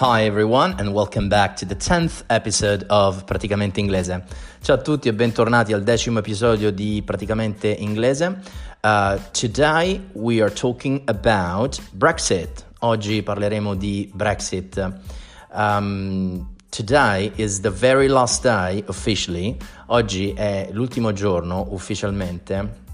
Hi everyone and welcome back to the 10th episode of Praticamente Inglese. Ciao a tutti e bentornati al decimo episodio di Praticamente Inglese. Uh, today we are talking about Brexit. Oggi parleremo di Brexit. Um, today is the very last day officially. Oggi è l'ultimo giorno ufficialmente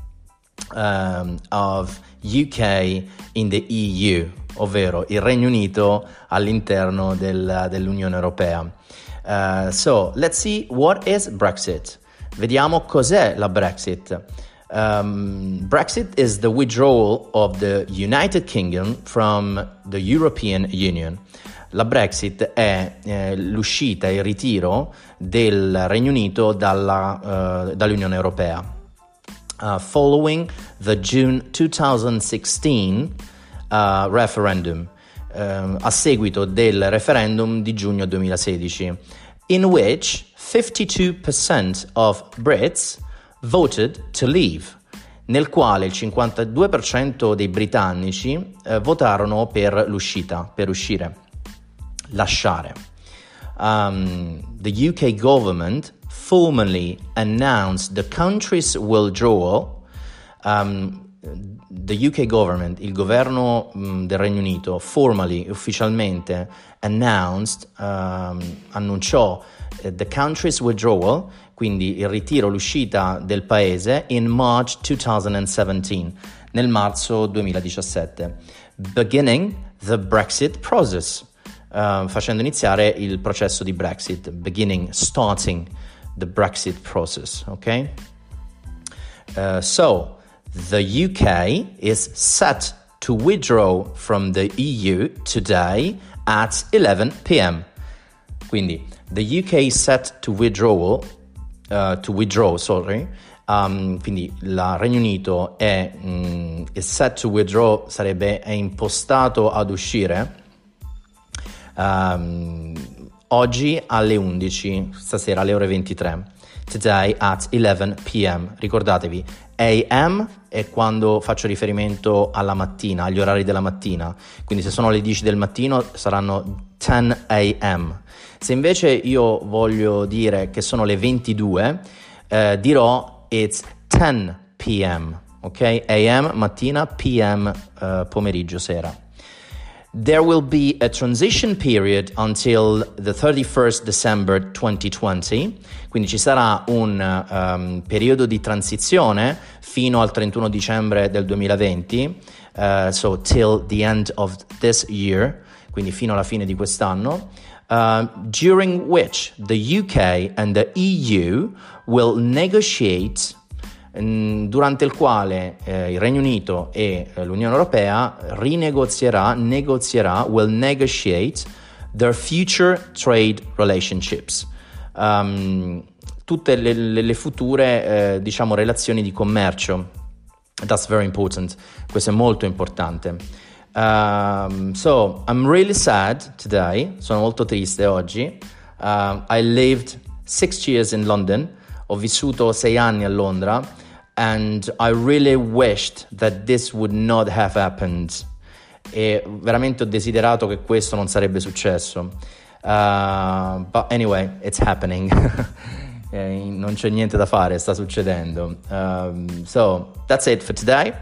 um, of UK in the EU, ovvero il Regno Unito all'interno del, dell'Unione Europea. Uh, so, let's see what is Brexit. Vediamo cos'è la Brexit. Um, Brexit is the withdrawal of the United Kingdom from the European Union. La Brexit è eh, l'uscita, il ritiro del Regno Unito dalla, uh, dall'Unione Europea. Uh, following the June 2016 uh, referendum, um, a seguito del referendum di giugno 2016, in which 52% of Brits voted to leave, nel quale il 52% dei britannici eh, votarono per l'uscita, per uscire, lasciare. Um, the UK government formally announced the country's withdrawal, um, the UK government, il governo um, del Regno Unito, formally, ufficialmente announced, um, annunciò uh, the country's withdrawal, quindi il ritiro, l'uscita del paese, in March 2017, nel marzo 2017, beginning the Brexit process, uh, facendo iniziare il processo di Brexit, beginning, starting the Brexit process. Okay, uh, so the UK is set to withdraw from the EU today at 11 p.m. Quindi the UK is set to withdraw, uh, to withdraw, sorry. Um, quindi il Regno Unito è, mm, è set to withdraw, sarebbe è impostato ad uscire. Um, oggi alle 11, stasera alle ore 23. Today at 11 pm. Ricordatevi, AM è quando faccio riferimento alla mattina, agli orari della mattina. Quindi se sono le 10 del mattino saranno 10 am. Se invece io voglio dire che sono le 22, eh, dirò it's 10 pm. Ok? AM mattina, PM eh, pomeriggio sera. There will be a transition period until the 31st December 2020, quindi ci sarà un um, periodo di transizione fino al 31 dicembre del 2020, uh, so till the end of this year, quindi fino alla fine di quest'anno, uh, during which the UK and the EU will negotiate durante il quale eh, il Regno Unito e eh, l'Unione Europea rinegozierà, negozierà, will negotiate their future trade relationships. Um, tutte le, le, le future, eh, diciamo, relazioni di commercio. That's very important. Questo è molto importante. Um, so, I'm really sad today. Sono molto triste oggi. Uh, I lived six years in London. Ho vissuto sei anni a Londra and I really wished that this would not have happened. E veramente ho desiderato che questo non sarebbe successo. Uh, but anyway, it's happening. non c'è niente da fare, sta succedendo. Um, so, that's it for today.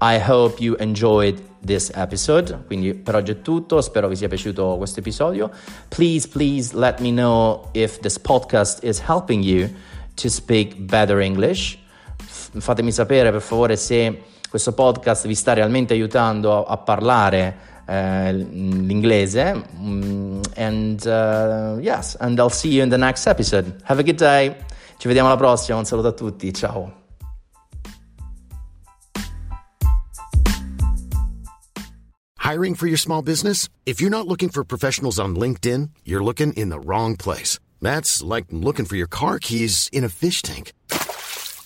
I hope you enjoyed this episode. Quindi per oggi è tutto. Spero vi sia piaciuto questo episodio. Please, please let me know if this podcast is helping you to speak better English. Fatemi sapere per favore se questo podcast vi sta realmente aiutando a, a parlare eh, l'inglese. Mm, and uh, yes, and I'll see you in the next episode. Have a good day. Ci vediamo alla prossima. Un saluto a tutti. Ciao. Hiring for your small business? If you're not looking for professionals on LinkedIn, you're looking in the wrong place. That's like looking for your car keys in a fish tank.